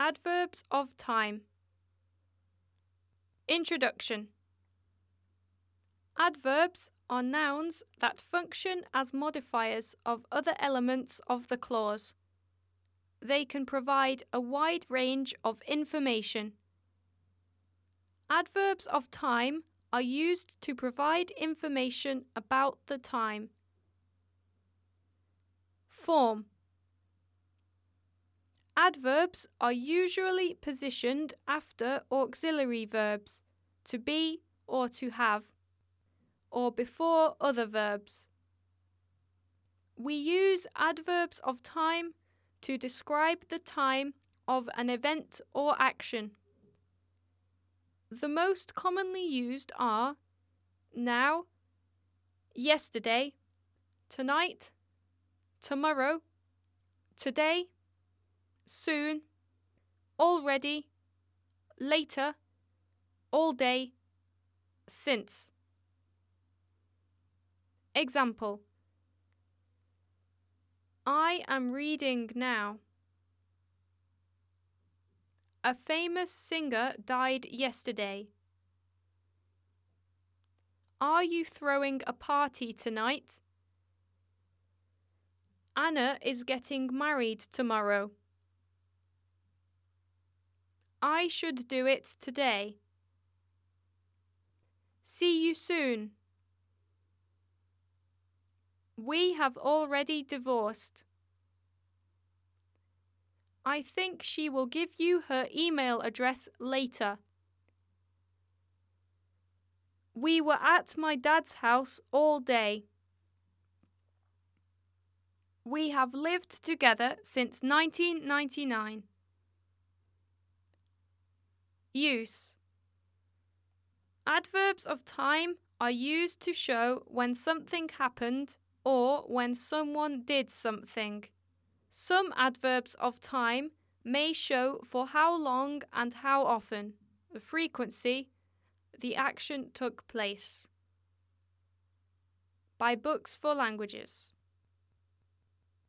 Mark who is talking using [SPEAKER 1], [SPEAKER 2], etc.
[SPEAKER 1] Adverbs of time. Introduction Adverbs are nouns that function as modifiers of other elements of the clause. They can provide a wide range of information. Adverbs of time are used to provide information about the time. Adverbs are usually positioned after auxiliary verbs to be or to have, or before other verbs. We use adverbs of time to describe the time of an event or action. The most commonly used are now, yesterday, tonight, tomorrow, today, soon, already, later, all day, since. Example I am reading now. A famous singer died yesterday. Are you throwing a party tonight? Anna is getting married tomorrow. I should do it today. See you soon. We have already divorced. I think she will give you her email address later. We were at my dad's house all day. We have lived together since 1999. Use Adverbs of time are used to show when something happened or when someone did something. Some adverbs of time may show for how long and how often, the frequency, the action took place. By Books for Languages.